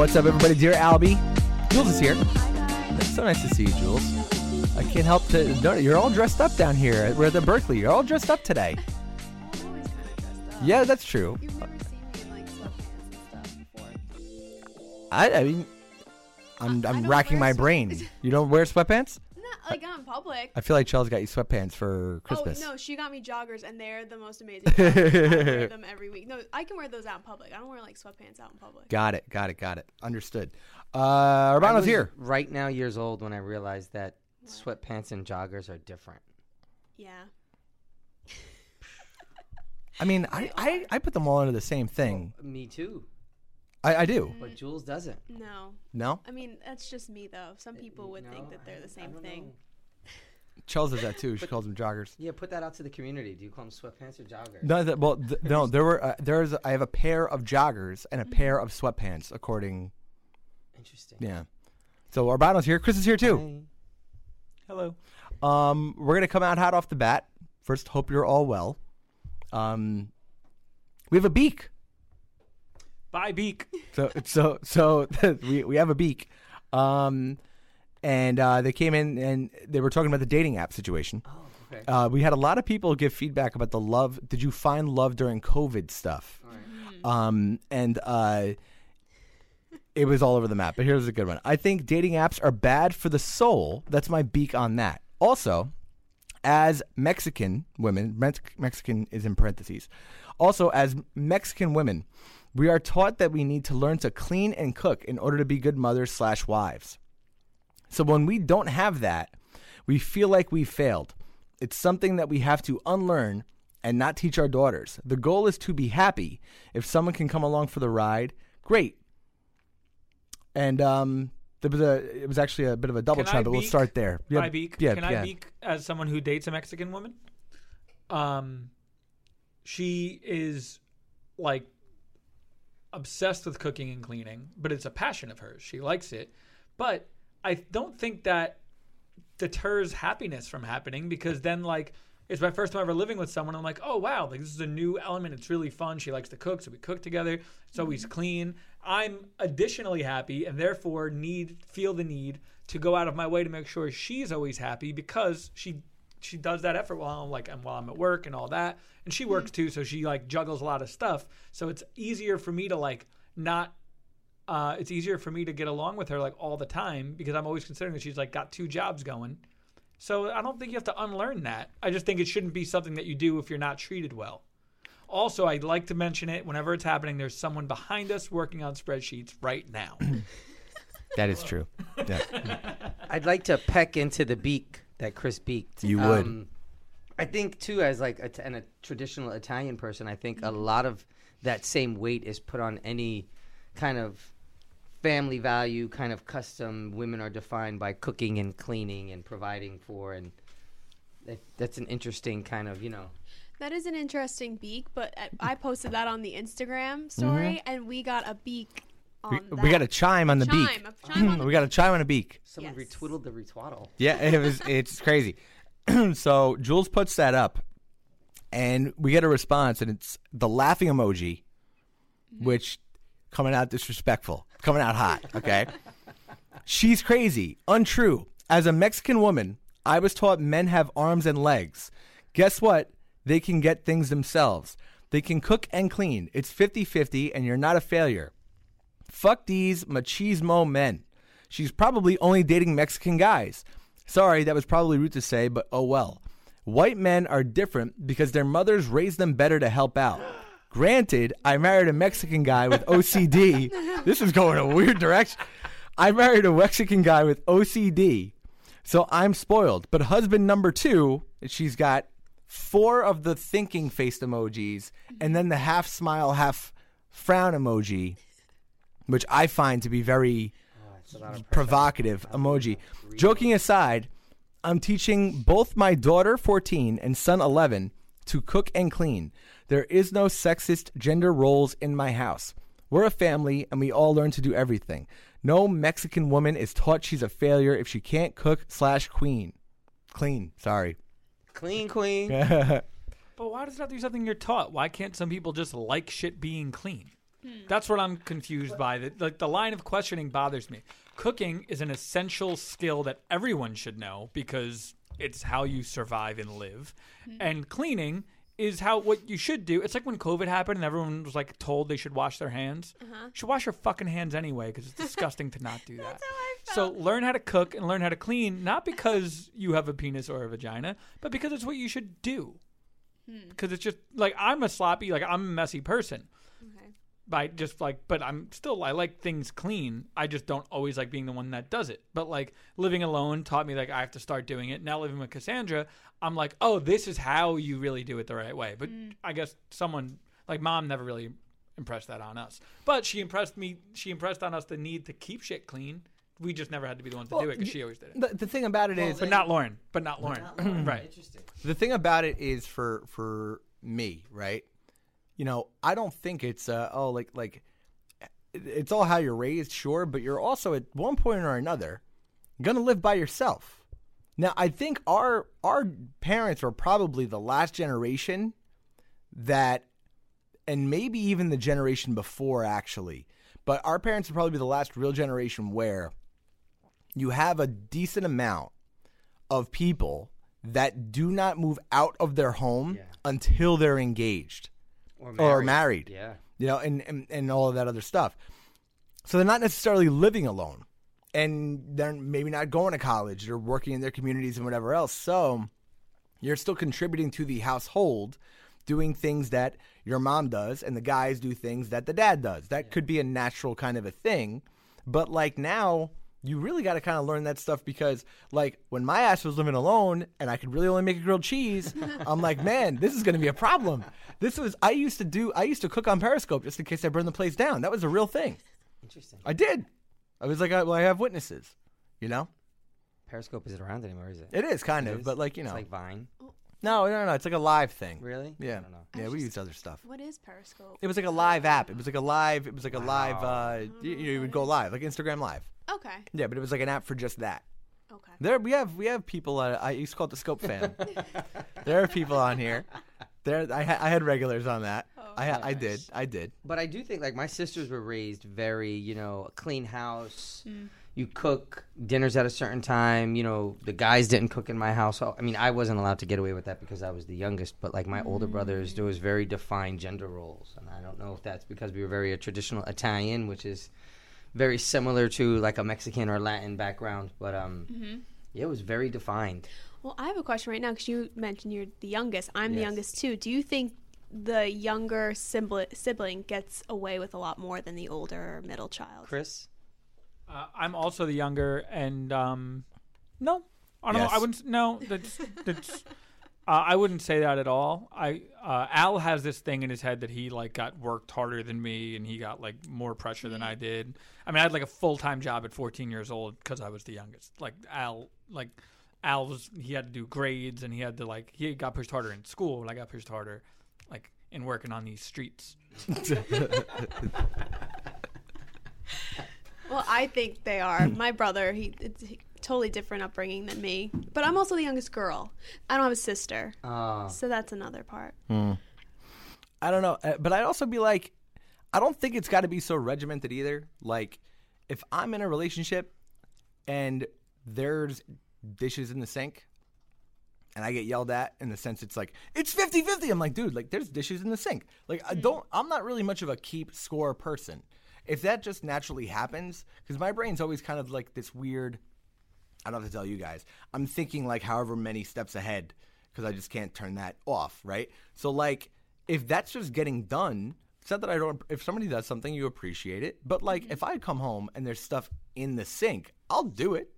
What's up, everybody? Dear Albie, Jules is here. It's so nice to see you, Jules. I can't help to. No, you're all dressed up down here. We're at the Berkeley. You're all dressed up today. Yeah, that's true. You've never seen me in like sweatpants and stuff before. I, I mean, I'm, I I'm don't racking my brain. You don't wear sweatpants? Not like out in public. I feel like Chell's got you sweatpants for Christmas. Oh Christmas. no, she got me joggers and they're the most amazing. I wear them every week. No, I can wear those out in public. I don't wear like sweatpants out in public. Got it. Got it. Got it. Understood. Uh, Urbano's here. Right now, years old when I realized that sweatpants and joggers are different. Yeah. I mean, I, I, I put them all under the same thing. Me too, I, I do. but Jules doesn't. No. No? I mean, that's just me though. Some people would think that they're the same thing. know. Chell's does that too. She calls them joggers. Yeah, put that out to the community. Do you call them sweatpants or joggers? No, that, well, th- no. There were uh, there's I have a pair of joggers and a pair of sweatpants. According, Interesting. yeah. So Urbano's here. Chris is here too. Hi. Hello. Um, we're gonna come out hot off the bat. First, hope you're all well. Um, we have a beak. Bye, Beak. So so so we we have a beak. Um, and uh, they came in and they were talking about the dating app situation. Oh, okay. Uh, we had a lot of people give feedback about the love. Did you find love during COVID stuff? Um, and uh, it was all over the map. But here's a good one. I think dating apps are bad for the soul. That's my beak on that. Also, as Mexican women, Mex- Mexican is in parentheses. Also, as Mexican women, we are taught that we need to learn to clean and cook in order to be good mothers slash wives. So when we don't have that, we feel like we failed. It's something that we have to unlearn and not teach our daughters. The goal is to be happy. If someone can come along for the ride, great. And um, there was a, it was actually a bit of a double Can I chime, but we'll start there. Bye, Beak. Yeah, Can yeah. I Beak as someone who dates a Mexican woman? Um, she is like obsessed with cooking and cleaning, but it's a passion of hers. She likes it, but I don't think that deters happiness from happening because then like it's my first time ever living with someone. I'm like, oh wow, like this is a new element. It's really fun. She likes to cook, so we cook together. It's mm-hmm. always clean. I'm additionally happy and therefore need feel the need to go out of my way to make sure she's always happy because she she does that effort while I'm like and while I'm at work and all that. And she works too, so she like juggles a lot of stuff. So it's easier for me to like not uh, it's easier for me to get along with her like all the time because I'm always considering that she's like got two jobs going. So I don't think you have to unlearn that. I just think it shouldn't be something that you do if you're not treated well. Also, I'd like to mention it whenever it's happening. There's someone behind us working on spreadsheets right now. That is true. Yeah. I'd like to peck into the beak that Chris beaked. You would. Um, I think too, as like a, and a traditional Italian person, I think a lot of that same weight is put on any kind of family value, kind of custom. Women are defined by cooking and cleaning and providing for, and that, that's an interesting kind of you know. That is an interesting beak, but I posted that on the Instagram story, and we got a beak on Mm-hmm. We, we got a chime on the Chime, beak. a chime on the we got a chime on a beak. Someone Yes. retweeted the retwaddle. Yeah, it was. It's crazy. so Jules puts that up, and we get a response, and it's the laughing emoji, mm-hmm. which coming out disrespectful, coming out hot. Okay, she's crazy, untrue. As a Mexican woman, I was taught men have arms and legs. Guess what? They can get things themselves. They can cook and clean. It's 50 50, and you're not a failure. Fuck these machismo men. She's probably only dating Mexican guys. Sorry, that was probably rude to say, but oh well. White men are different because their mothers raised them better to help out. Granted, I married a Mexican guy with OCD. this is going a weird direction. I married a Mexican guy with OCD, so I'm spoiled. But husband number two, she's got four of the thinking faced emojis and then the half smile, half frown emoji, which I find to be very provocative emoji. Joking aside, I'm teaching both my daughter 14 and son 11 to cook and clean. There is no sexist gender roles in my house. We're a family and we all learn to do everything. No Mexican woman is taught she's a failure if she can't cook slash queen. Clean, sorry. Clean queen. But why does that have to be something you're taught? Why can't some people just like shit being clean? That's what I'm confused by. The, like the line of questioning bothers me. Cooking is an essential skill that everyone should know because it's how you survive and live. And cleaning is how what you should do. It's like when COVID happened and everyone was like told they should wash their hands. You should wash your fucking hands anyway because it's disgusting to not do that. So learn how to cook and learn how to clean, not because you have a penis or a vagina, but because it's what you should do. Because it's just like I'm a sloppy, like I'm a messy person. Okay. By just like, but I'm still I like things clean. I just don't always like being the one that does it. But like living alone taught me like I have to start doing it. Now living with Cassandra, I'm like, oh, this is how you really do it the right way. But mm. I guess someone like mom never really impressed that on us. But she impressed me. She impressed on us the need to keep shit clean. We just never had to be the ones to do it because she always did it. The, the thing about it is, But not Lauren. But not Lauren. right. Interesting. the thing about it is for for me, right? You know, I don't think it's uh oh like like it's all how you're raised, sure, but you're also at one point or another gonna live by yourself. Now, I think our our parents were probably the last generation that and maybe even the generation before actually, but our parents would probably be the last real generation where you have a decent amount of people that do not move out of their home Yeah. until they're engaged Or or married. Yeah. You know, and, and, and all of that other stuff. So they're not necessarily living alone. And they're maybe not going to college. They're working in their communities and whatever else. So you're still contributing to the household, doing things that your mom does, and the guys do things that the dad does. That could be a natural kind of a thing. But like now, you really got to kind of learn that stuff because, like, when my ass was living alone and I could really only make a grilled cheese, I'm like, man, this is going to be a problem. This was, I used to do, I used to cook on Periscope just in case I burned the place down. That was a real thing. Interesting. I did. I was like, I, well, I have witnesses, you know? Periscope isn't around anymore, is it? It is kind It of, is? but like, you know, It's know. like Vine. No, no, no. It's like a live thing. Really? Yeah. I don't know. Yeah, I we just- used other stuff. What is Periscope? It was like a live app. It was like a live. It was like a live. Uh, you, you would go live, like Instagram Live. Okay. Yeah, but it was like an app for just that. Okay. There we have we have people. Uh, I used to call it the Scope Fam. there are people on here. There, I, ha- I had regulars on that. I ha- I did. I did. But I do think like my sisters were raised very, you know, clean house. Mm. You cook dinners at a certain time. You know, the guys didn't cook in my house. I mean, I wasn't allowed to get away with that because I was the youngest. But like my older brothers, there was very defined gender roles, and I don't know if that's because we were very a traditional Italian, which is very similar to like a Mexican or Latin background. But um, Mm-hmm. yeah, it was very defined. Well, I have a question right now because you mentioned you're the youngest. I'm the youngest too. Do you think the younger sibling gets away with a lot more than the older middle child? Chris, Uh, I'm also the younger, and um, no, I don't know. I wouldn't. No, that's that's. Uh, I wouldn't say that at all. I uh, Al has this thing in his head that he like got worked harder than me, and he got like more pressure than I did. I mean, I had like a full time job at 14 years old because I was the youngest. Like Al, like Al was he had to do grades and he had to like he got pushed harder in school. and I got pushed harder, like in working on these streets. Well, I think they are. My brother, he it's he- totally different upbringing than me, but I'm also the youngest girl. I don't have a sister, Uh, so that's another part. I don't know, uh, but I'd also be like, I don't think it's got to be so regimented either. Like, if I'm in a relationship and there's dishes in the sink and I get yelled at in the sense it's like, it's 50 50. I'm like, dude, like, there's dishes in the sink. Like, I don't, I'm not really much of a keep score person. If that just naturally happens, because my brain's always kind of like this weird, I don't have to tell you guys. I'm thinking like however many steps ahead because I just can't turn that off, right? So like if that's just getting done, it's not that I don't. If somebody does something, you appreciate it. But like mm-hmm. if I come home and there's stuff in the sink, I'll do it.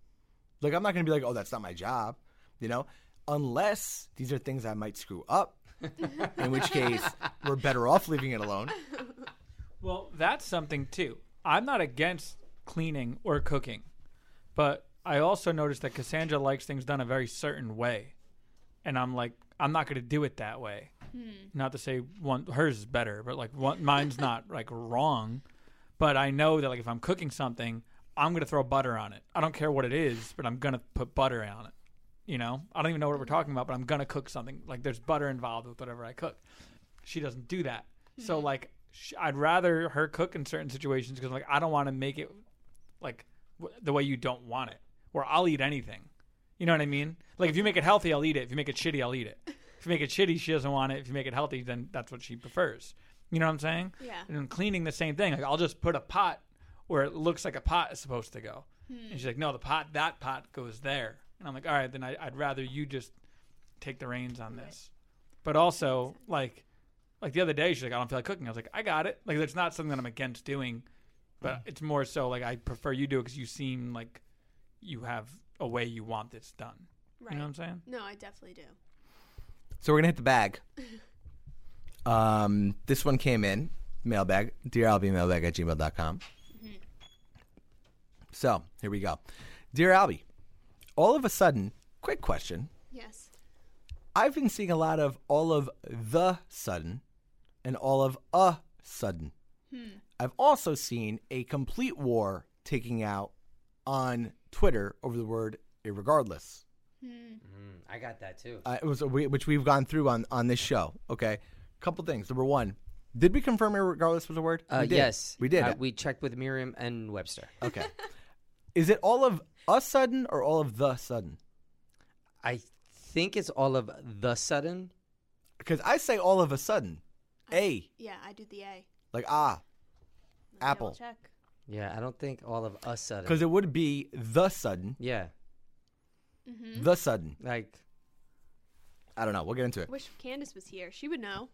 Like I'm not gonna be like, oh, that's not my job, you know, unless these are things I might screw up. in which case, we're better off leaving it alone. Well, that's something too. I'm not against cleaning or cooking, but I also noticed that Cassandra likes things done a very certain way, and I'm like, I'm not going to do it that way. Hmm. Not to say one hers is better, but like one, mine's not like wrong. But I know that like if I'm cooking something, I'm going to throw butter on it. I don't care what it is, but I'm going to put butter on it. You know, I don't even know what we're talking about, but I'm going to cook something. Like there's butter involved with whatever I cook. She doesn't do that. So mm-hmm. like sh- I'd rather her cook in certain situations because I'm like I don't want to make it like w- the way you don't want it. Or I'll eat anything. You know what I mean? Like if you make it healthy, I'll eat it. If you make it shitty, I'll eat it. If you make it shitty, she doesn't want it. If you make it healthy, then that's what she prefers. You know what I'm saying? Yeah. And cleaning the same thing. Like I'll just put a pot where it looks like a pot is supposed to go. Hmm. And she's like, no, the pot, that pot goes there. And I'm like, all right, then I, I'd rather you just take the reins on this. But also, like, like the other day, she's like, I don't feel like cooking. I was like, I got it. Like, it's not something that I'm against doing, but it's more so like I prefer you do it because you seem like you have a way you want this done. Right. You know what I'm saying? No, I definitely do. So we're gonna hit the bag. Um, this one came in mailbag, dear Albie mailbag at gmail.com. So here we go. Dear Albie, all of a sudden, quick question. Yes. I've been seeing a lot of all of the sudden and all of a sudden. I've also seen a complete war taking out on Twitter over the word irregardless. mm, I got that too. uh, it was a, we, which we've gone through on on this show. Okay, couple things. Number one, did we confirm regardless was a word? Uh, we did. yes, we did. Uh, we checked with Merriam and Webster. okay. Is it all of a sudden or all of the sudden? I think it's all of the sudden. Because I say all of a sudden, a Yeah, I do the A. like ah, Let me double Apple. Check. Yeah, I don't think all of us sudden. because it would be the sudden, yeah, Mm-hmm. the sudden. like I don't know. We'll get into it. Wish Candace was here. She would know.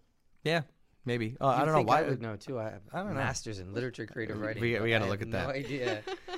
Yeah, maybe. Uh, I don't know why. I would know too. I have I don't know. masters in literature, creative writing. We- but we gotta I look have at that. No idea.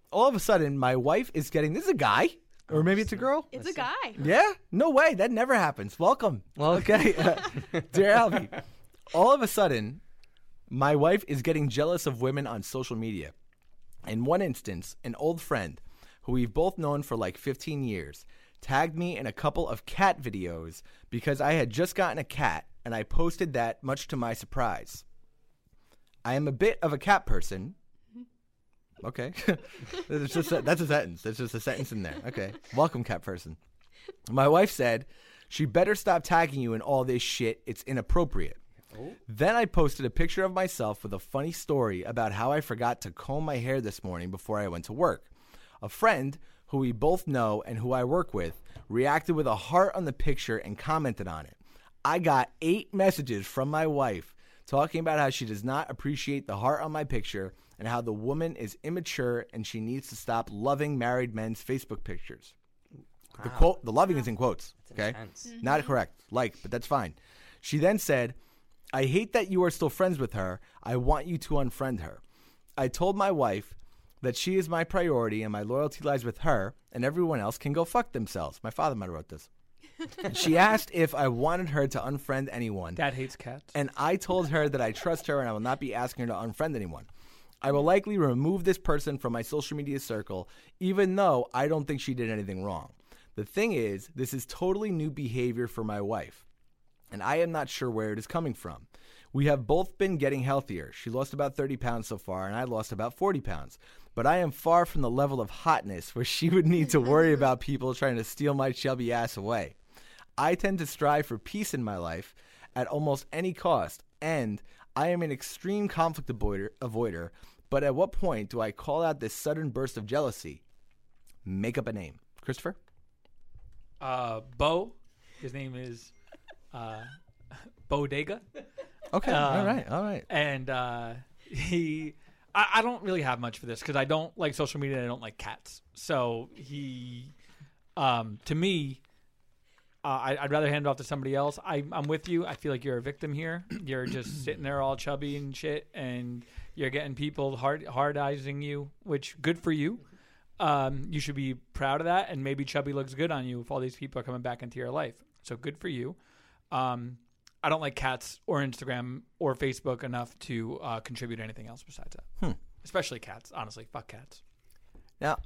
all of a sudden my wife is getting. This is a guy, or maybe it's a girl. It's a guy. Yeah, no way. That never happens. Welcome. Well- okay, dear Albie. All of a sudden, my wife is getting jealous of women on social media. In one instance, an old friend who we've both known for like 15 years tagged me in a couple of cat videos because I had just gotten a cat and I posted that much to my surprise. I am a bit of a cat person. Okay. that's, just a, that's a sentence. That's just a sentence in there. Okay. Welcome, cat person. My wife said she better stop tagging you in all this shit. It's inappropriate. Oh. Then I posted a picture of myself with a funny story about how I forgot to comb my hair this morning before I went to work. A friend who we both know and who I work with reacted with a heart on the picture and commented on it. I got eight messages from my wife talking about how she does not appreciate the heart on my picture and how the woman is immature and she needs to stop loving married men's Facebook pictures. The quote, the loving is in quotes. Okay, intense. Mm-hmm. not correct. Like, but that's fine. She then said, "I hate that you are still friends with her. I want you to unfriend her." I told my wife that she is my priority and my loyalty lies with her, and everyone else can go fuck themselves. My father might have wrote this. she asked if I wanted her to unfriend anyone. Dad hates cats. And I told her that I trust her and I will not be asking her to unfriend anyone. I will likely remove this person from my social media circle, even though I don't think she did anything wrong. The thing is, this is totally new behavior for my wife, and I am not sure where it is coming from. We have both been getting healthier. She lost about 30 pounds so far, and I lost about 40 pounds. But I am far from the level of hotness where she would need to worry about people trying to steal my chubby ass away. I tend to strive for peace in my life at almost any cost, and I am an extreme conflict avoider, avoider. But at what point do I call out this sudden burst of jealousy? Make up a name. Christopher? Uh, Bo, his name is uh, Bodega. Okay, Um, all right, all right. and uh, he I, I don't really have much for this because I don't like social media and I don't like cats. So he, um, to me, uh, I, I'd rather hand it off to somebody else. I, I'm with you. I feel like you're a victim here. You're just sitting there all chubby and shit, and you're getting people hard hardizing you, which good for you. Um, you should be proud of that, and maybe chubby looks good on you if all these people are coming back into your life. So good for you. Um, I don't like cats or Instagram or Facebook enough to uh, contribute anything else besides that. Especially cats. Honestly, fuck cats. Now,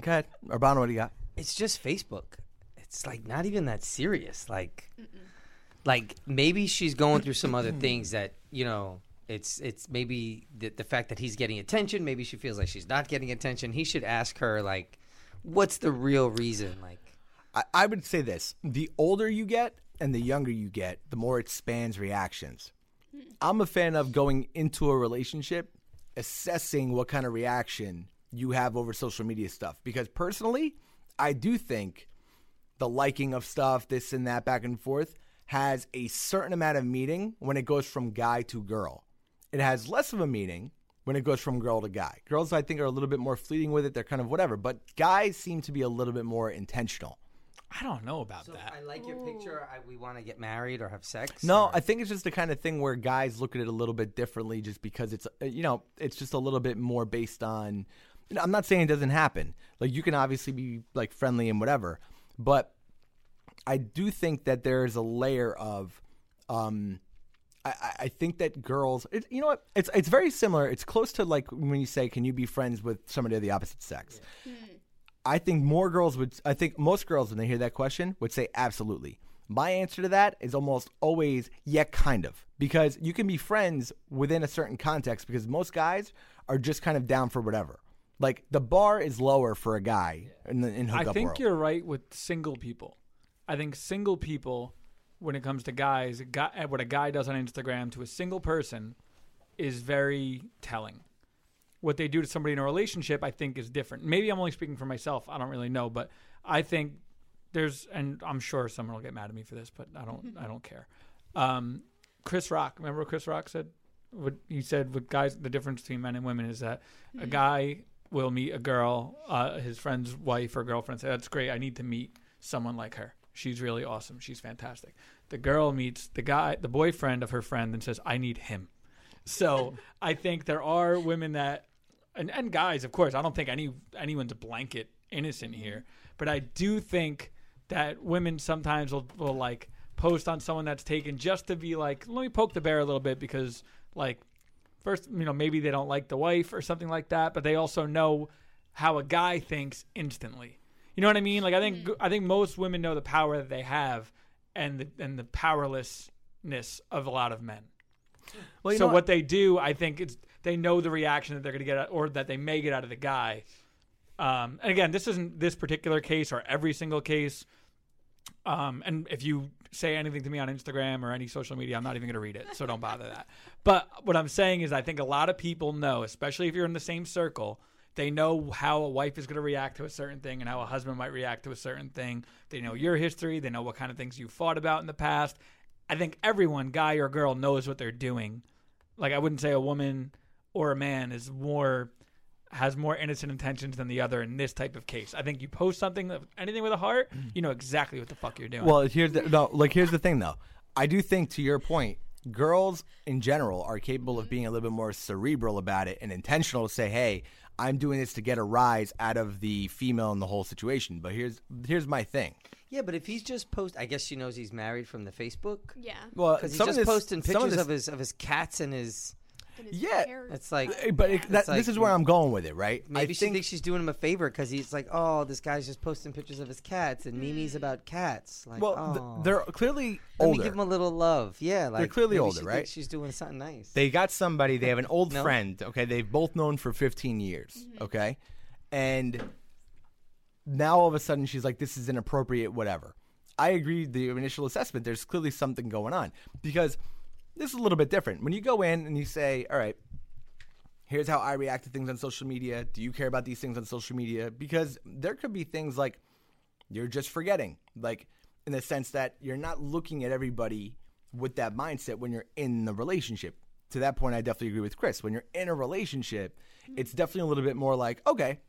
okay, Urbano, what do you got? It's just Facebook. It's like not even that serious. Like, like maybe she's going through some other things that you know. It's it's maybe the, the fact that he's getting attention. Maybe she feels like she's not getting attention. He should ask her like, what's the real reason? Like, I, I would say this: the older you get and the younger you get, the more it spans reactions. I'm a fan of going into a relationship, assessing what kind of reaction you have over social media stuff. Because personally, I do think the liking of stuff, this and that, back and forth, has a certain amount of meaning when it goes from guy to girl. It has less of a meaning when it goes from girl to guy. Girls, I think, are a little bit more fleeting with it. They're kind of whatever. But guys seem to be a little bit more intentional. I don't know about so that. I like your picture. I, we want to get married or have sex. No, or- I think it's just the kind of thing where guys look at it a little bit differently just because it's, uh, you know, it's just a little bit more based on. I'm not saying it doesn't happen. Like, you can obviously be, like, friendly and whatever. But I do think that there's a layer of. Um, I, I- I think that girls, it, you know what? It's it's very similar. It's close to like when you say, "Can you be friends with somebody of the opposite sex?" I think more girls would. I think most girls, when they hear that question, would say absolutely. My answer to that is almost always yeah, kind of, because you can be friends within a certain context. Because most guys are just kind of down for whatever. Like the bar is lower for a guy in the in I think world. you're right with single people. I think single people, when it comes to guys, guy, uh, what a guy does on Instagram to a single person is very telling. What they do to somebody in a relationship, I think, is different. Maybe I'm only speaking for myself. I don't really know, but I think there's, and I'm sure someone will get mad at me for this, but I don't, I don't care. Um, Chris Rock, remember what Chris Rock said? What he said with guys, the difference between men and women is that a guy will meet a girl, uh, his friend's wife or girlfriend, say, "That's great. I need to meet someone like her. She's really awesome. She's fantastic." The girl meets the guy, the boyfriend of her friend, and says, "I need him." So I think there are women that, and, and guys, of course. I don't think any anyone's a blanket innocent here, but I do think that women sometimes will, will like post on someone that's taken just to be like, let me poke the bear a little bit because like first, you know, maybe they don't like the wife or something like that, but they also know how a guy thinks instantly. You know what I mean? Like I think I think most women know the power that they have and the, and the powerlessness of a lot of men. Well, you so know what they do, I think it's they know the reaction that they're going to get out, or that they may get out of the guy. Um, and again, this isn't this particular case or every single case. Um, and if you say anything to me on Instagram or any social media, I'm not even going to read it. So don't bother that. But what I'm saying is, I think a lot of people know, especially if you're in the same circle, they know how a wife is going to react to a certain thing and how a husband might react to a certain thing. They know your history. They know what kind of things you've fought about in the past. I think everyone, guy or girl, knows what they're doing. Like I wouldn't say a woman or a man is more has more innocent intentions than the other in this type of case. I think you post something, anything with a heart, you know exactly what the fuck you're doing. Well, here's the no, like here's the thing though. I do think to your point, girls in general are capable of being a little bit more cerebral about it and intentional to say, "Hey, I'm doing this to get a rise out of the female in the whole situation." But here's here's my thing. Yeah, but if he's just post, I guess she knows he's married from the Facebook. Yeah. Well, Because he's some just this- posting some of pictures this- of his of his cats and his. And his Yeah. hair- It's like But it, that, It's like- this is where I'm going with it, right? maybe I she think thinks she's doing him a favor because he's like, oh, this guy's just posting pictures of his cats and Mimi's about cats. Like, well, oh, they're clearly let me give him a little love. Yeah, like they're clearly maybe older, she right? She's doing something nice. They got somebody. They have an old No? friend. Okay, they've both known for 15 years. Mm-hmm. Okay, and now all of a sudden she's like, "This is inappropriate." Whatever. I agree. with The initial assessment. There's clearly something going on because this is a little bit different. When you go in and you say, "All right." Here's how I react to things on social media. Do you care about these things on social media? Because there could be things like you're just forgetting, like in the sense that you're not looking at everybody with that mindset when you're in the relationship. To that point, I definitely agree with Chris. When you're in a relationship, it's definitely a little bit more like, okay,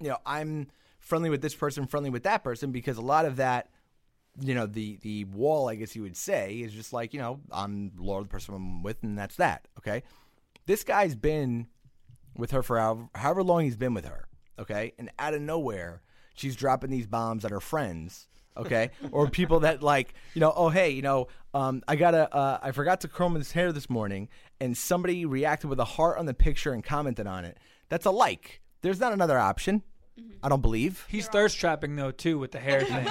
you know, I'm friendly with this person, friendly with that person, because a lot of that, you know, the the wall, I guess you would say, is just like, you know, I'm loyal to the person I'm with, and that's that. Okay, this guy's been with her for however, however long he's been with her. Okay, and out of nowhere, she's dropping these bombs at her friends. Okay, or people that like, you know, oh hey, you know, um, I gotta, uh, I forgot to comb his hair this morning, and somebody reacted with a heart on the picture and commented on it. That's a like. There's not another option. I don't believe. He's thirst trapping though too with the hair thing.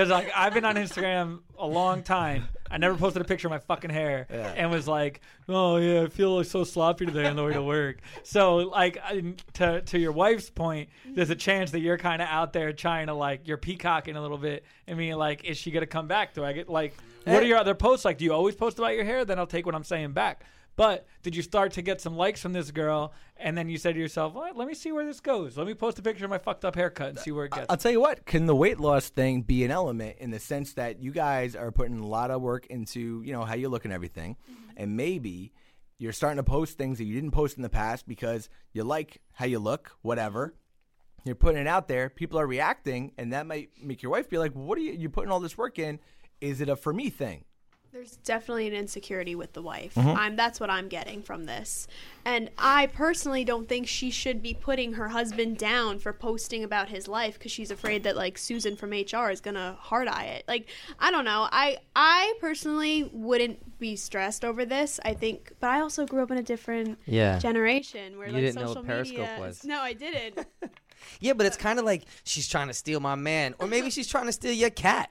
Because like I've been on Instagram a long time. I never posted a picture of my fucking hair, and was like, "Oh yeah, I feel like so sloppy today on the way to work." So like I- to to your wife's point, there's a chance that you're kind of out there trying to like you're peacocking a little bit and being like, "Is she gonna come back? Do I get like what eh are your other posts like? Do you always post about your hair? Then I'll take what I'm saying back." But did you start to get some likes from this girl, and then you said to yourself, "What? Let me see where this goes. Let me post a picture of my fucked up haircut and see where it gets." I'll tell you what, can the weight loss thing be an element in the sense that you guys are putting a lot of work into, you know, how you look and everything, mm-hmm. and maybe you're starting to post things that you didn't post in the past because you like how you look, whatever. Mm-hmm. You're putting it out there, people are reacting, and that might make your wife be like, "What are you? You're putting all this work in? Is it a for me thing?" There's definitely an insecurity with the wife. Mm-hmm. I'm that's what I'm getting from this. And I personally don't think she should be putting her husband down for posting about his life cuz she's afraid that like Susan from HR is going to hard eye it. Like I don't know. I I personally wouldn't be stressed over this. I think but I also grew up in a different Yeah. generation where You like didn't know what social Periscope media was. No, I didn't. Yeah, but it's kind of like she's trying to steal my man, or maybe she's trying to steal your cat.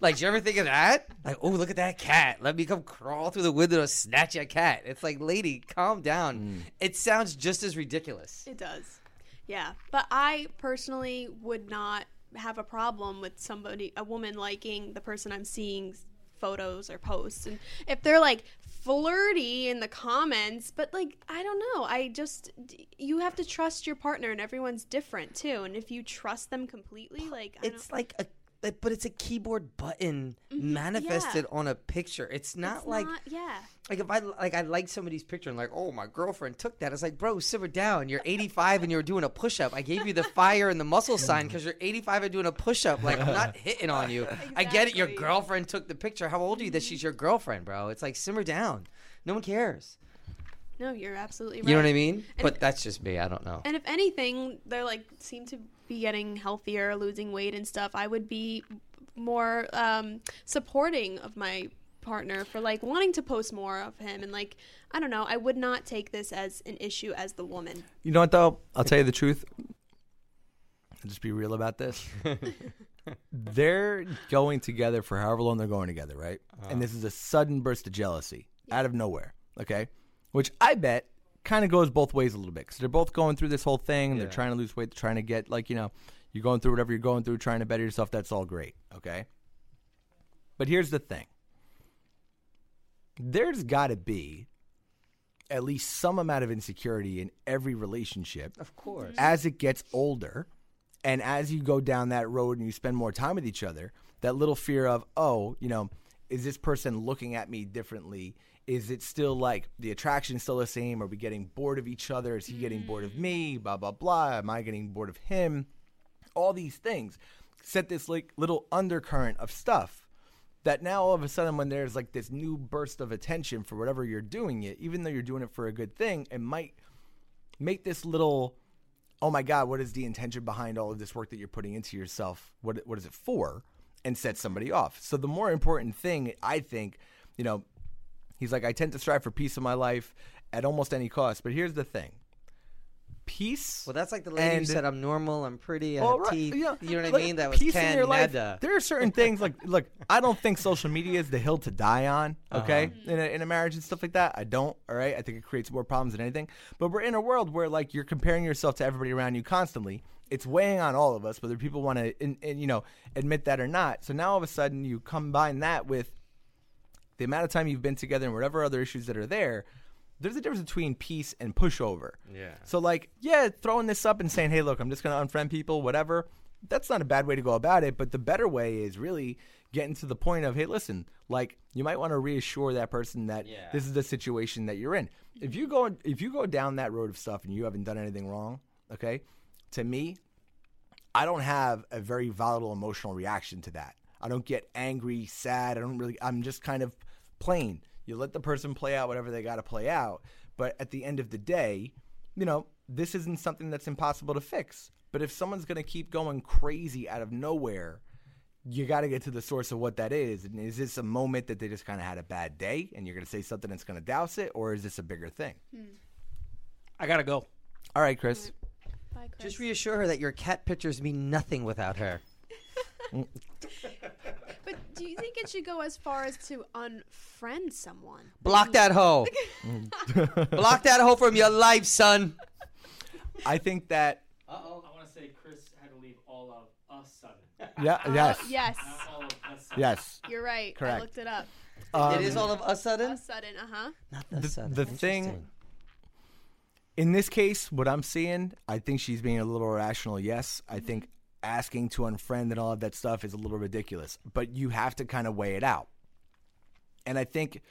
Like, did you ever think of that? Like, oh, look at that cat. Let me come crawl through the window to snatch your cat. It's like, lady, calm down. Mm. It sounds just as ridiculous. It does. Yeah. But I personally would not have a problem with somebody, a woman liking the person I'm seeing photos or posts. And if they're like flirty in the comments, but like, I don't know. I just, you have to trust your partner and everyone's different too. And if you trust them completely, like, I It's don't, like a, like, but it's a keyboard button Mhm, manifested yeah. on a picture. It's not it's like not- yeah. like if I like I like somebody's picture and like oh my girlfriend took that. It's like bro, simmer down. You're 85 and you're doing a push up. I gave you the fire and the muscle sign because you're 85 and doing a push up. Like I'm not hitting on you. I get it. Your girlfriend took the picture. How old are you that she's your girlfriend, bro? It's like simmer down. No one cares. No, you're absolutely right. You know what I mean? And But if- that's just me. I don't know. And if anything, they're like seem to be getting healthier, losing weight and stuff. I would be more um, supporting of my partner for like wanting to post more of him and like I don't know. I would not take this as an issue as the woman. You know what though? I'll tell you the truth. I'll just be real about this. they're going together for however long they're going together, right? And this is a sudden burst of jealousy out of nowhere, okay? Which I bet kind of goes both ways a little bit because they're both going through this whole thing. They're trying to lose weight. They're trying to get like you know, you're going through whatever you're going through, trying to better yourself. That's all great, okay? But here's the thing: there's got to be at least some amount of insecurity in every relationship Of course. as it gets older and as you go down that road and you spend more time with each other, that little fear of, oh, you know, is this person looking at me differently? Is it still like the attraction still the same? Are we getting bored of each other? Is he getting bored of me? Mm. Blah blah blah. Am I getting bored of him? All these things set this like little undercurrent of stuff that now all of a sudden when there's like this new burst of attention for whatever you're doing it, even though you're doing it for a good thing, it might make this little oh my god, what is the intention behind all of this work that you're putting into yourself? What what is it for? And set somebody off. So the more important thing, I think, you know, he's like, I tend to strive for peace in my life at almost any cost. But here's the thing. Peace. Well, that's like the lady who said, "I'm normal, I'm pretty, I Well, have right, teeth." yeah, You know what look, I mean? That was peace in your life. There are certain things like look. I don't think social media is the hill to die on. Okay, Uh-huh. in, a, in a marriage and stuff like that, I don't. All right, I think it creates more problems than anything. But we're in a world where like you're comparing yourself to everybody around you constantly. It's weighing on all of us, whether people want to, and, and you know, admit that or not. So now all of a sudden you combine that with the amount of time you've been together and whatever other issues that are there. There's a difference between peace and pushover. Yeah. So like, yeah, throwing this up and saying, "Hey, look, I'm just going to unfriend people, whatever." That's not a bad way to go about it, but the better way is really getting to the point of, "Hey, listen, like you might want to reassure that person that Yeah. this is the situation that you're in." If you go if you go down that road of stuff and you haven't done anything wrong, okay? To me, I don't have a very volatile emotional reaction to that. I don't get angry, sad. I don't really. I'm just kind of plain. You let the person play out whatever they got to play out. But at the end of the day, you know, this isn't something that's impossible to fix. But if someone's going to keep going crazy out of nowhere, you got to get to the source of what that is. And is this a moment that they just kind of had a bad day and you're going to say something that's going to douse it? Or is this a bigger thing? Hmm. I gotta go. All right, Chris. Bye, Chris. Just reassure her that your cat pictures mean nothing without her. but do you think it should go as far as to unfriend someone? Block that hoe. Block that hoe from your life, son. I think that, Uh oh. I want to say Chris had to leave all of us sudden. yeah, yes. Yes, Not all of us sudden. Yes. you're right. Correct. I looked it up. it is all of a sudden. A sudden, uh huh. Not the, the, sudden. the thing Interesting. In this case what i'm seeing i think she's being a little irrational yes. Mm-hmm. i think asking to unfriend and all of that stuff is a little ridiculous but you have to kind of weigh it out. And i think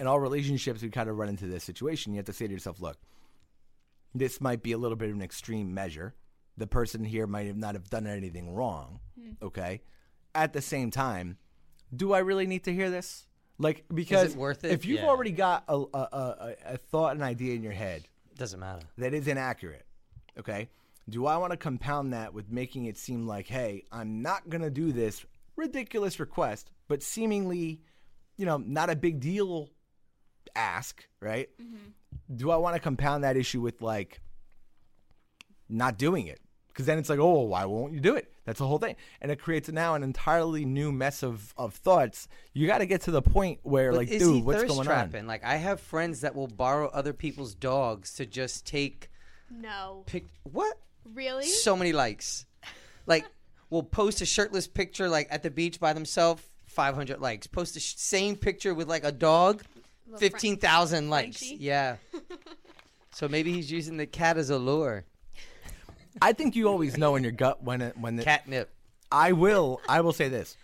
in all relationships we kind of run into this situation. You have to say to yourself look this might be a little bit of an extreme measure. The person here might have not have done anything wrong okay? At the same time do i really need to hear this? Like because if you've Yeah. already got a, a, a, a- a thought and idea in your head Doesn't matter. that is inaccurate. Okay. Do I want to compound that with making it seem like, hey, I'm not going to do this ridiculous request, but seemingly, you know, not a big deal ask, right? Mm-hmm. Do I want to compound that issue with like not doing it? Because then it's like, oh, why won't you do it? That's the whole thing. And it creates now an entirely new mess of, of thoughts. You got to get to the point where, But like, dude, what's thirst going trapping? on? Like I have friends that will borrow other people's dogs to just take No, pic. What? really? So many likes. Like, will post a shirtless picture like at the beach by themselves, 500 likes. Post the sh- same picture with like a dog, 15,000 likes. Frenchie? Yeah. so maybe he's using the cat as a lure. I think you always know in your gut when it, when the, Catnip. I will. I will say this.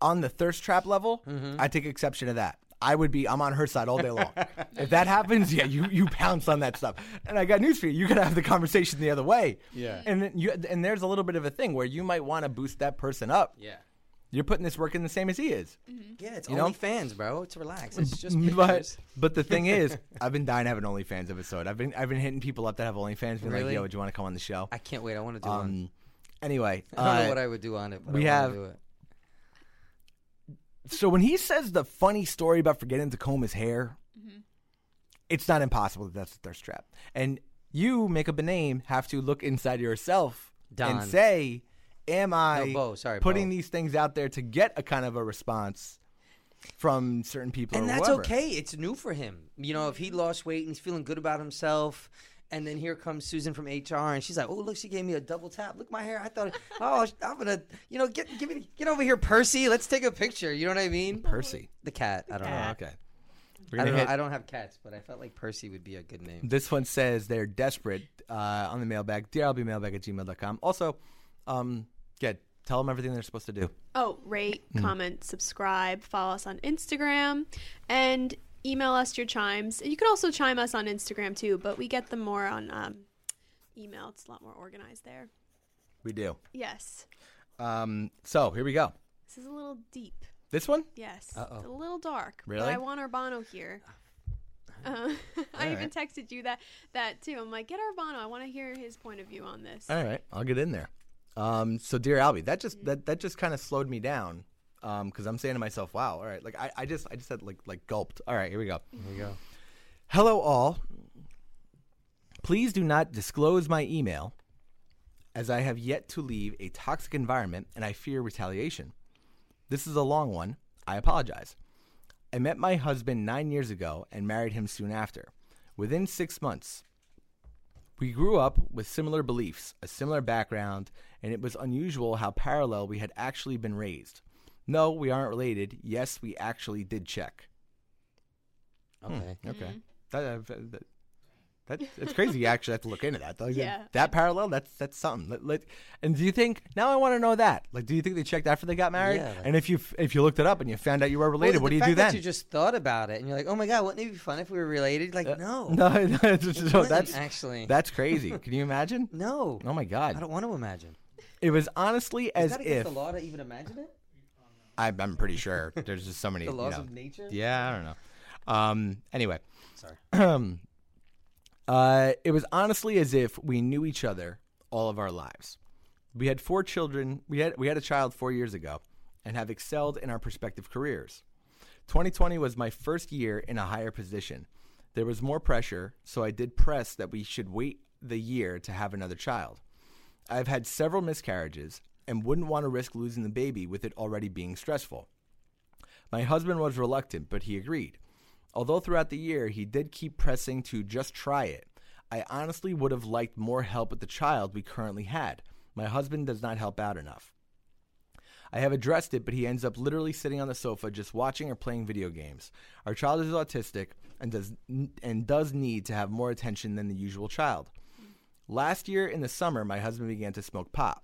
On the thirst trap level, Mm-hmm. I take exception to that. I would be. I'm on her side all day long. if that happens, yeah, you you pounce on that stuff. And I got news for you. You gotta have the conversation the other way. Yeah. And then you and there's a little bit of a thing where you might want to boost that person up. Yeah. You're putting this work in the same as he is. Yeah, it's You know? only fans, bro. It's relax. It's just But pictures. but the thing is, I've been dying to have an OnlyFans episode. I've been I've been hitting people up that have OnlyFans, being like, Really? "Yo, do you want to come on the show?" I can't wait. I want to do one. Um. Anyway, I don't uh, know what I would do on it, but we I wanna have- do it. So when he says the funny story about forgetting to comb his hair, it's not impossible that that's a thirst trap. And you make up a name, have to look inside yourself Don. and say, "Am I No, Bo, sorry, putting Bo. these things out there to get a kind of a response from certain people?" And or that's whoever? okay. It's new for him. You know, if he lost weight and he's feeling good about himself, and then here comes Susan from HR, and she's like, "Oh, look, she gave me a double tap. Look, my hair. I thought, oh, I'm gonna, you know, get give me, get over here, Percy. Let's take a picture. You know what I mean? Percy. The cat. I don't know. Oh, okay. I don't, know. I don't have cats, but I felt like Percy would be a good name. This one says they're desperate uh, on the mailbag, drlbmailbag at gmail.com. Also, um, yeah, Tell them everything they're supposed to do. Oh, rate, Mm. comment, subscribe, follow us on Instagram, and email us your chimes. You can also chime us on Instagram too, but we get them more on um, email. It's a lot more organized there. We do. Yes. Um, so here we go. This is a little deep. This one? Yes. A little dark. Really? I want Urbano here. Uh, I even texted you that that too. I'm like, get Urbano. I want to hear his point of view on this. All right, I'll get in there. Um, so dear Albie, that just that that just kind of slowed me down. Um, because I'm saying to myself, wow, all right, like I, I just I just had like like gulped. All right, here we go. Here we go. Hello all. Please do not disclose my email as I have yet to leave a toxic environment and I fear retaliation. This is a long one. I apologize. I met my husband nine years ago and married him soon after. Within six months, we grew up with similar beliefs, a similar background, and it was unusual how parallel we had actually been raised. No, we aren't related. Yes, we actually did check. Okay. Okay. That, uh, that, that, that's crazy. You actually have to look into that. Like, Yeah. That parallel, that's that's something. Let- let- and do you think now I want to know that? Like, do you think they checked after they got married? Yeah, and if you if you looked it up and you found out you were related, Well, what do you fact do that then? You just thought about it, and you're like, "Oh my god, wouldn't it be fun if we were related?" Like, no, no, no, it's just- It no, wouldn't, that's actually that's crazy. Can you imagine? no. Oh my god. I don't want to imagine. It was honestly Is as that if the law to even imagine it? I, I'm pretty sure there's just so many. The you laws know. of nature. Yeah, I don't know. Um. Anyway. Sorry. uh, it was honestly as if we knew each other all of our lives. We had four children. We had we had a child four years ago, and have excelled in our respective careers. 2020 was my first year in a higher position. There was more pressure, so I did press that we should wait the year to have another child. I've had several miscarriages and wouldn't want to risk losing the baby with it already being stressful. My husband was reluctant, but he agreed. Although throughout the year he did keep pressing to just try it, I honestly would have liked more help with the child we currently had. My husband does not help out enough. I have addressed it, but he ends up literally sitting on the sofa just watching or playing video games. Our child is autistic and does and does need to have more attention than the usual child. Last year in the summer, my husband began to smoke pot.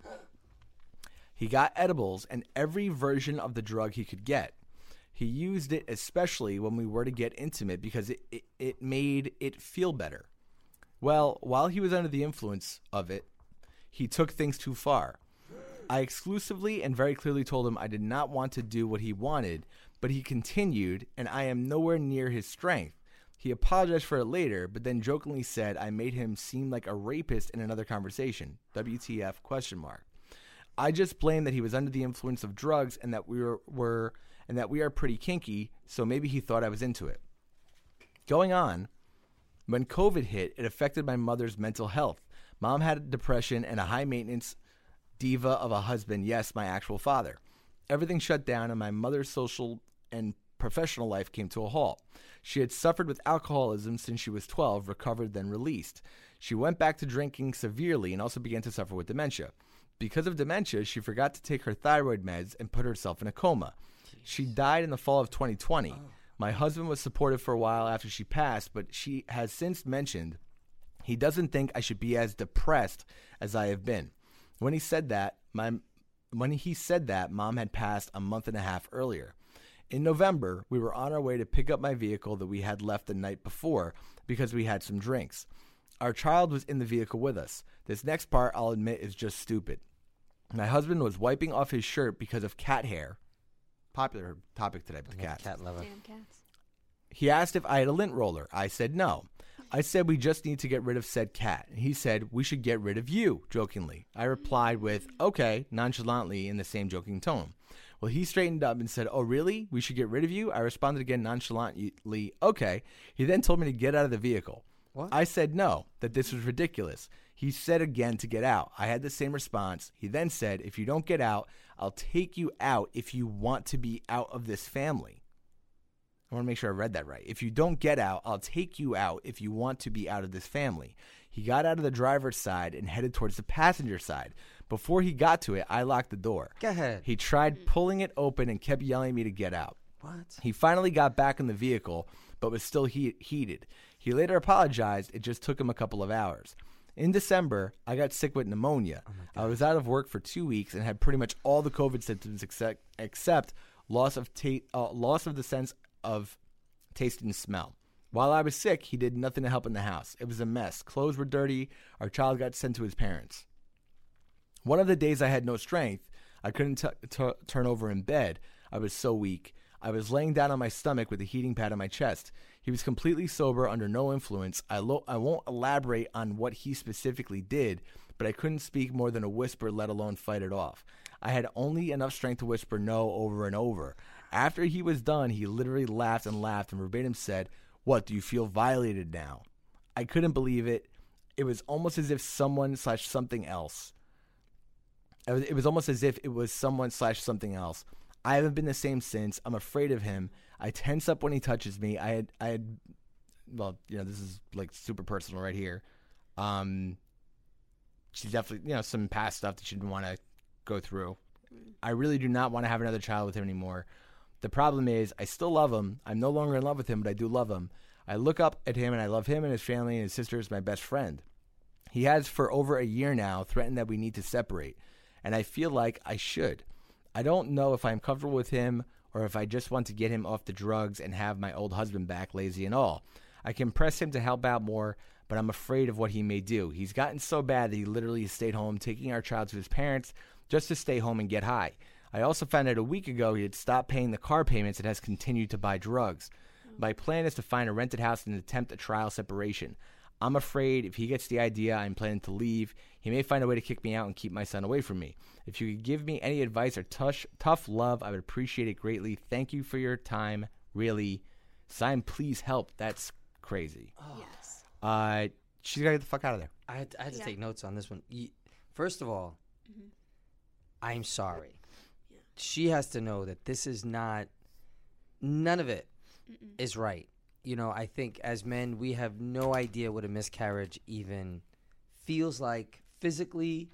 He got edibles and every version of the drug he could get. He used it especially when we were to get intimate because it, it, it made it feel better. Well, while he was under the influence of it, he took things too far. I exclusively and very clearly told him I did not want to do what he wanted, but he continued, and I am nowhere near his strength. He apologized for it later, but then jokingly said I made him seem like a rapist in another conversation. WTF question mark. I just blamed that he was under the influence of drugs and that we were, were and that we are pretty kinky, so maybe he thought I was into it. Going on, when COVID hit, it affected my mother's mental health. Mom had depression and a high maintenance diva of a husband, yes, my actual father. Everything shut down, and my mother's social and professional life came to a halt. She had suffered with alcoholism since she was 12, recovered, then released. She went back to drinking severely and also began to suffer with dementia. Because of dementia, she forgot to take her thyroid meds and put herself in a coma. She died in the fall of 2020. My husband was supportive for a while after she passed, but she has since mentioned he doesn't think I should be as depressed as I have been. When he said that, my when he said that, mom had passed a month and a half earlier. In November, we were on our way to pick up my vehicle that we had left the night before because we had some drinks. Our child was in the vehicle with us. This next part, I'll admit, is just stupid. My husband was wiping off his shirt because of cat hair. Popular topic today with the cats. Cat lover. Damn cats. He asked if I had a lint roller. I said no. I said we just need to get rid of said cat. He said we should get rid of you, jokingly. I replied with, okay, nonchalantly in the same joking tone. Well, he straightened up and said, oh, really? We should get rid of you? I responded again nonchalantly, okay. He then told me to get out of the vehicle. What? I said no, that this was ridiculous. He said again to get out. I had the same response. He then said, if you don't get out, I'll take you out if you want to be out of this family. I want to make sure I read that right. If you don't get out, I'll take you out if you want to be out of this family. He got out of the driver's side and headed towards the passenger side. Before he got to it, I locked the door. Go ahead. He tried pulling it open and kept yelling at me to get out. What? He finally got back in the vehicle, but was still he- heated. He later apologized. It just took him a couple of hours. In December, I got sick with pneumonia. I was out of work for two weeks and had pretty much all the COVID symptoms except, except loss of ta- uh, loss of the sense of taste and smell. While I was sick, he did nothing to help in the house. It was a mess. Clothes were dirty. Our child got sent to his parents. One of the days I had no strength. I couldn't t- t- turn over in bed. I was so weak. I was laying down on my stomach with a heating pad on my chest. He was completely sober, under no influence. I, lo- I won't elaborate on what he specifically did, but I couldn't speak more than a whisper, let alone fight it off. I had only enough strength to whisper no over and over. After he was done, he literally laughed and laughed and verbatim said, What, do you feel violated now? I couldn't believe it. It was almost as if someone slash something else it was, it was almost as if it was someone slash something else. I haven't been the same since. I'm afraid of him. I tense up when he touches me. I had, I had, well, you know, this is like super personal right here. Um, she's definitely, you know, some past stuff that she didn't want to go through. I really do not want to have another child with him anymore. The problem is, I still love him. I'm no longer in love with him, but I do love him. I look up at him and I love him and his family and his sister is my best friend. He has for over a year now threatened that we need to separate, and I feel like I should. I don't know if I'm comfortable with him or if I just want to get him off the drugs and have my old husband back, lazy and all. I can press him to help out more, but I'm afraid of what he may do. He's gotten so bad that he literally has stayed home, taking our child to his parents just to stay home and get high. I also found out a week ago he had stopped paying the car payments and has continued to buy drugs. My plan is to find a rented house and attempt a trial separation. I'm afraid if he gets the idea I'm planning to leave, he may find a way to kick me out and keep my son away from me. If you could give me any advice or tush, tough love, I would appreciate it greatly. Thank you for your time. Really. Sign, please help. That's crazy. Yes. Uh, she's got to get the fuck out of there. I had, I had to Yeah. take notes on this one. Ye- First of all, I'm sorry. She has to know that this is not, none of it is right. You know, I think as men, we have no idea what a miscarriage even feels like physically,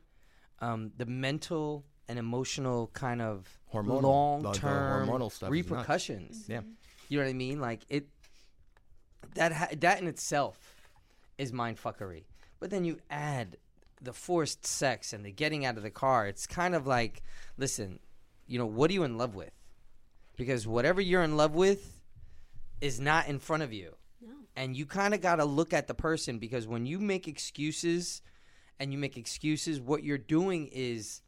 um, the mental and emotional kind of Hormonal- the- the long term hormonal stuff repercussions. Yeah. You know what I mean? Like it that ha- that in itself is mind fuckery. But then you add the forced sex and the getting out of the car. It's kind of like, listen, you know, what are you in love with? Because whatever you're in love with is not in front of you. And you kind of got to look at the person because when you make excuses and you make excuses, what you're doing is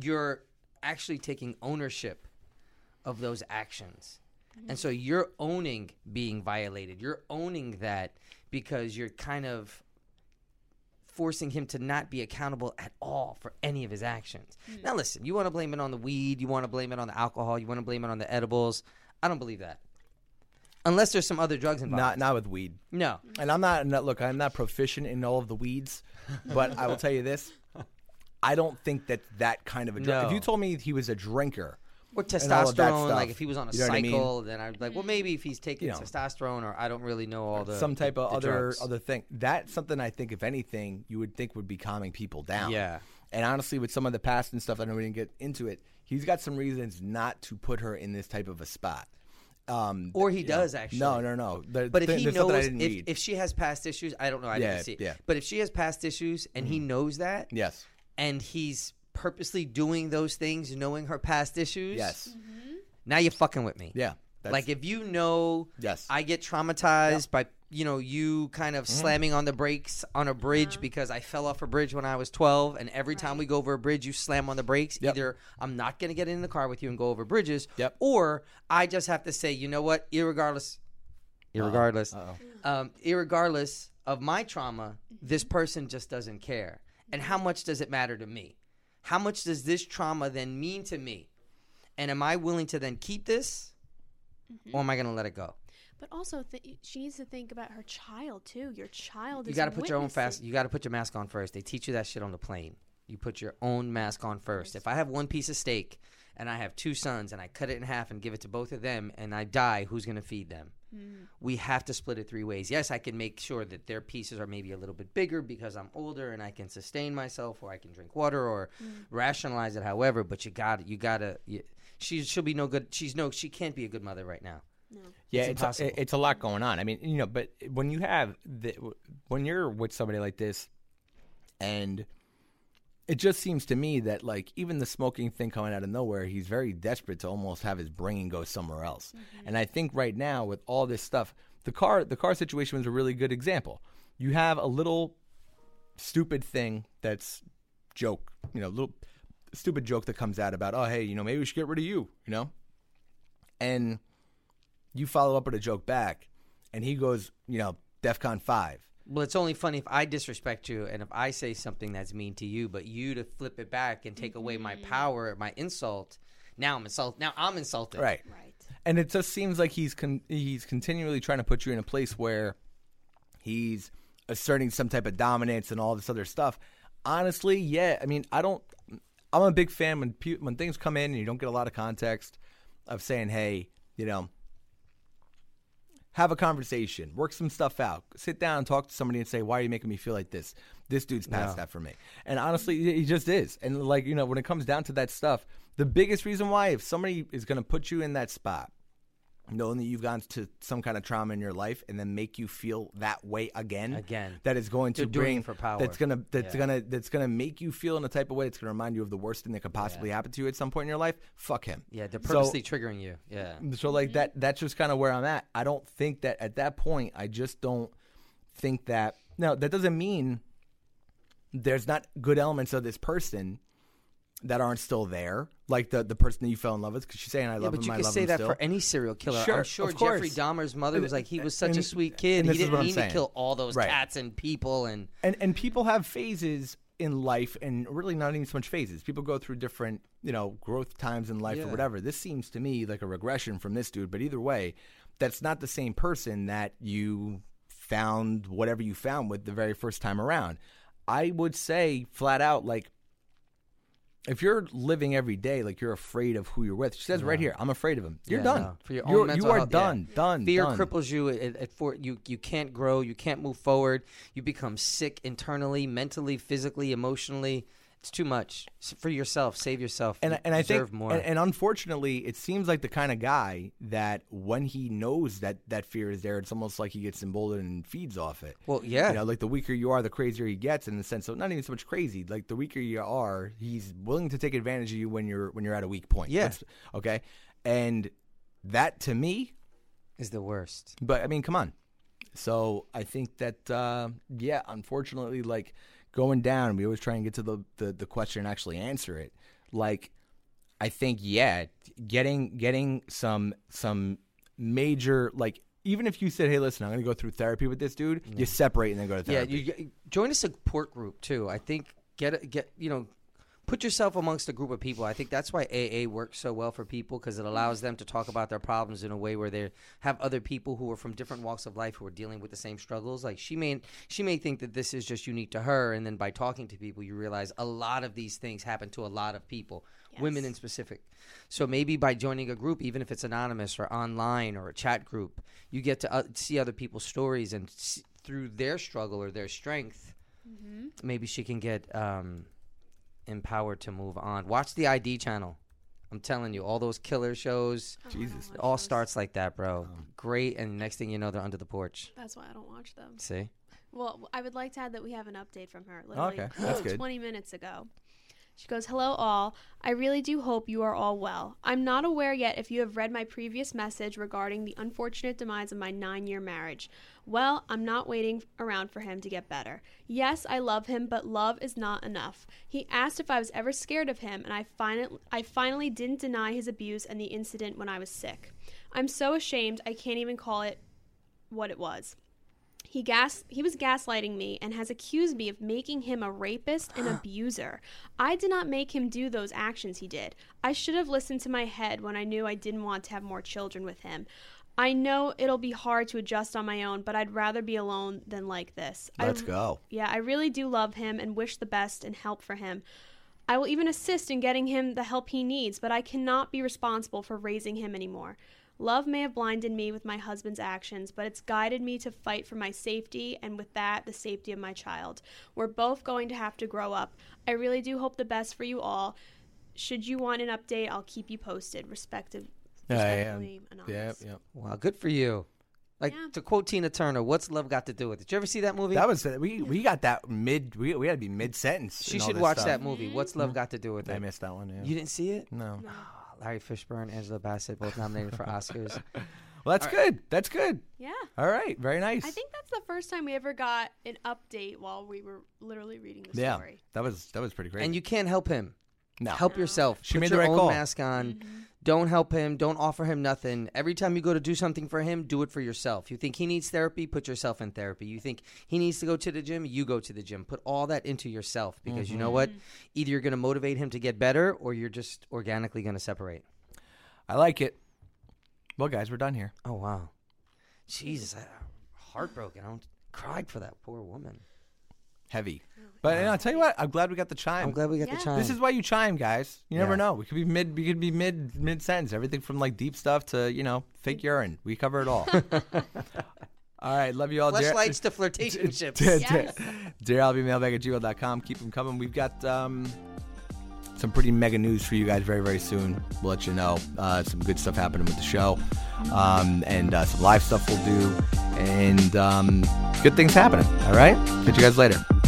you're actually taking ownership of those actions. Mm-hmm. And so you're owning being violated. You're owning that because you're kind of forcing him to not be accountable at all for any of his actions. Mm. Now, listen, you want to blame it on the weed, you want to blame it on the alcohol, you want to blame it on the edibles. I don't believe that. Unless there's some other drugs involved. Not not with weed. no. And I'm not, not look, I'm not proficient in all of the weeds, but I will tell you this. I don't think that that kind of a drug. If you told me he was a drinker, Or and all of that testosterone, stuff, like if he was on a you know what I mean? cycle, then I'd be like, well, maybe if he's taking You know. testosterone, or I don't really know all the some type the- of the other drugs. other thing. That's something I think, if anything, you would think would be calming people down. Yeah. And honestly, with some of the past and stuff, I know we didn't get into it. He's got some reasons not to put her in this type of a spot. Um, Or he you know. does, actually. No, no, no. There- But if there- he there's knows if, if she has past issues, I don't know. I Yeah, didn't see. it. yeah. Mm-hmm. But if she has past issues and he knows that, yes, and he's purposely doing those things, knowing her past issues, yes, now you're fucking with me. yeah. That's, like if you know, Yes. Mm-hmm. I get traumatized by you know you kind of slamming on the brakes on a bridge because I fell off a bridge when I was 12, and every time we go over a bridge, you slam on the brakes. Yep. Either I'm not going to get in the car with you and go over bridges, Yep. or I just have to say, you know what, irregardless, irregardless, um, irregardless of my trauma, this person just doesn't care. And how much does it matter to me? How much does this trauma then mean to me? And am I willing to then keep this, or am I going to let it go? But also, th- she needs to think about her child too. Your child You got to put your own fast. You got to put your mask on first. They teach you that shit on the plane. You put your own mask on first. If I have one piece of steak and I have two sons and I cut it in half and give it to both of them and I die, who's going to feed them? Mm. We have to split it three ways. Yes, I can make sure that their pieces are maybe a little bit bigger because I'm older and I can sustain myself, or I can drink water, or mm. rationalize it. However, but you got you got to. She she'll be no good. She's no. She can't be a good mother right now. Yeah, it's it's a, it's a lot going on. I mean, you know, but when you have the, when you're with somebody like this, and it just seems to me that like even the smoking thing coming out of nowhere, he's very desperate to almost have his brain go somewhere else. Mm-hmm. And I think right now with all this stuff, the car the car situation was a really good example. You have a little stupid thing that's joke, you know, little stupid joke that comes out about, oh hey, you know, maybe we should get rid of you, you know? And you follow up with a joke back, and he goes, you know, DEFCON five. Well, it's only funny if I disrespect you and if I say something that's mean to you, but you to flip it back and take away my mm-hmm. power, my insult. Now I'm insult. Now I'm insulted. Right. Right. And it just seems like he's con- he's continually trying to put you in a place where he's asserting some type of dominance and all this other stuff. Honestly, yeah. I mean, I don't. I'm a big fan when pe- when things come in and you don't get a lot of context of saying, "Hey, you know, have a conversation, work some stuff out, sit down and talk to somebody and say, why are you making me feel like this? This dude's past that for me. And honestly, he he just is. And like, you know, when it comes down to that stuff, the biggest reason why, if somebody is going to put you in that spot, knowing that you've gone to some kind of trauma in your life and then make you feel that way again, Again. that is going to They're doing bring for power. That's gonna that's Yeah. gonna that's gonna make you feel in a type of way. It's gonna remind you of the worst thing that could possibly happen to you at some point in your life. Fuck him. Yeah, they're So- purposely triggering you. Yeah. so like that that's just kind of where I'm at. I don't think that at that point I just don't think that now that doesn't mean there's not good elements of this person that aren't still there. Like the the person that you fell in love with because she's saying I Yeah, love but him, you I can love say him that still. for any serial killer. Sure, I'm sure of Jeffrey. Dahmer's mother was like, he was such And- a sweet kid. He didn't mean to saying. kill all those Right. cats and people. And and and people have phases in life and really not even so much phases people go through different you know growth times in life or whatever this seems to me like a regression from this dude but either way that's not the same person that you found whatever you found with the very first time around i would say flat out like if you're living every day like you're afraid of who you're with she says right here i'm afraid of him you're Yeah, done no. For your You're- own mental you are health, yeah. done done fear done. cripples you. At, at for you, you can't grow. You can't move forward. You become sick internally, mentally, physically, emotionally. It's too much for yourself. Save yourself. and and I deserve think more. And, and unfortunately, it seems like the kind of guy that when he knows that that fear is there, it's almost like he gets emboldened and feeds off it. Well, yeah. you know, like the weaker you are, the crazier he gets. In the sense of not even so much crazy, like the weaker you are, he's willing to take advantage of you when you're when you're at a weak point. Yeah. Okay, and that to me is the worst. but I mean, come on. So I think that uh, yeah, unfortunately, like going down, we always try and get to the, the the question and actually answer it. Like, I think yeah, getting getting some some major like even if you said, hey, listen, I'm going to go through therapy with this dude, you mm. separate and then go to Yeah, therapy. you, you join a support group too. I think get get you know put yourself amongst a group of people. I think that's why AA works so well for people because it allows them to talk about their problems in a way where they have other people who are from different walks of life who are dealing with the same struggles. Like she may she may think that this is just unique to her, and then by talking to people, you realize a lot of these things happen to a lot of people, women in specific. So maybe by joining a group, even if it's anonymous or online or a chat group, you get to uh, see other people's stories and s through their struggle or their strength maybe she can get um, empowered to move on. Watch the ID channel. I'm telling you, all those killer shows. Oh, Jesus. It all starts like that, bro. Um, Great, and next thing you know, they're under the porch. That's why I don't watch them. See? Well, I would like to add that we have an update from her. Literally Okay, that's good. 20 minutes ago. She goes, Hello, all. I really do hope you are all well. I'm not aware yet if you have read my previous message regarding the unfortunate demise of my nine year marriage. Well, I'm not waiting around for him to get better. Yes, I love him, but love is not enough. He asked if I was ever scared of him, and I, fin- I finally didn't deny his abuse and the incident when I was sick. I'm so ashamed I can't even call it what it was. He gas he was gaslighting me and has accused me of making him a rapist and abuser. I did not make him do those actions he did. I should have listened to my head when I knew I didn't want to have more children with him. I know it'll be hard to adjust on my own, but I'd rather be alone than like this. Let's go. yeah, I really do love him and wish the best and help for him. I will even assist in getting him the help he needs, but I cannot be responsible for raising him anymore. Love may have blinded me with my husband's actions, but it's guided me to fight for my safety and with that, the safety of my child. We're both going to have to grow up. I really do hope the best for you all. Should you want an update, I'll keep you posted. Respective, Yeah, yeah, yeah, yeah. Wow, good for you. Like to quote Tina Turner, "What's love got to do with it?" Did you ever see that movie? That was we we got that mid. We, we had to be mid sentence. She should watch that movie. Mm-hmm. What's love mm-hmm. got to do with it? I missed that one. Yeah. You didn't see it? no. Oh, Larry Fishburne, Angela Bassett, both nominated for Oscars. Well, that's good. That's good. Yeah. All right. Very nice. I think that's the first time we ever got an update while we were literally reading the yeah. story. That was that was pretty great. and you can't help him. No. Help yourself. She Put made the your right own call. mask on. Mm-hmm. Don't help him. Don't offer him nothing. Every time you go to do something for him, do it for yourself. You think he needs therapy, put yourself in therapy. You think he needs to go to the gym, you go to the gym. Put all that into yourself because you know what? Mm-hmm. Either you're going to motivate him to get better or you're just organically going to separate. I like it. Well, guys, we're done here. Oh wow. Jesus, I, heartbroken. I don't cried for that poor woman. Heavy. But and I'll tell you what. I'm glad we got the chime. I'm glad we got Yeah. the chime. This is why you chime, guys. You never Yeah. know. We could be mid. We could be mid mid sentence. Everything from like deep stuff to you know fake urine. We cover it all. all right. Love you all. Dar- flashlights to flirtation ships. Yes. DareLBmailbag at gmail.com. Keep them coming. We've got um, some pretty mega news for you guys very, very soon. We'll let you know. Uh, some good stuff happening with the show. Um, and uh, some live stuff we'll do. And um, good things happening. All right? Catch you guys later.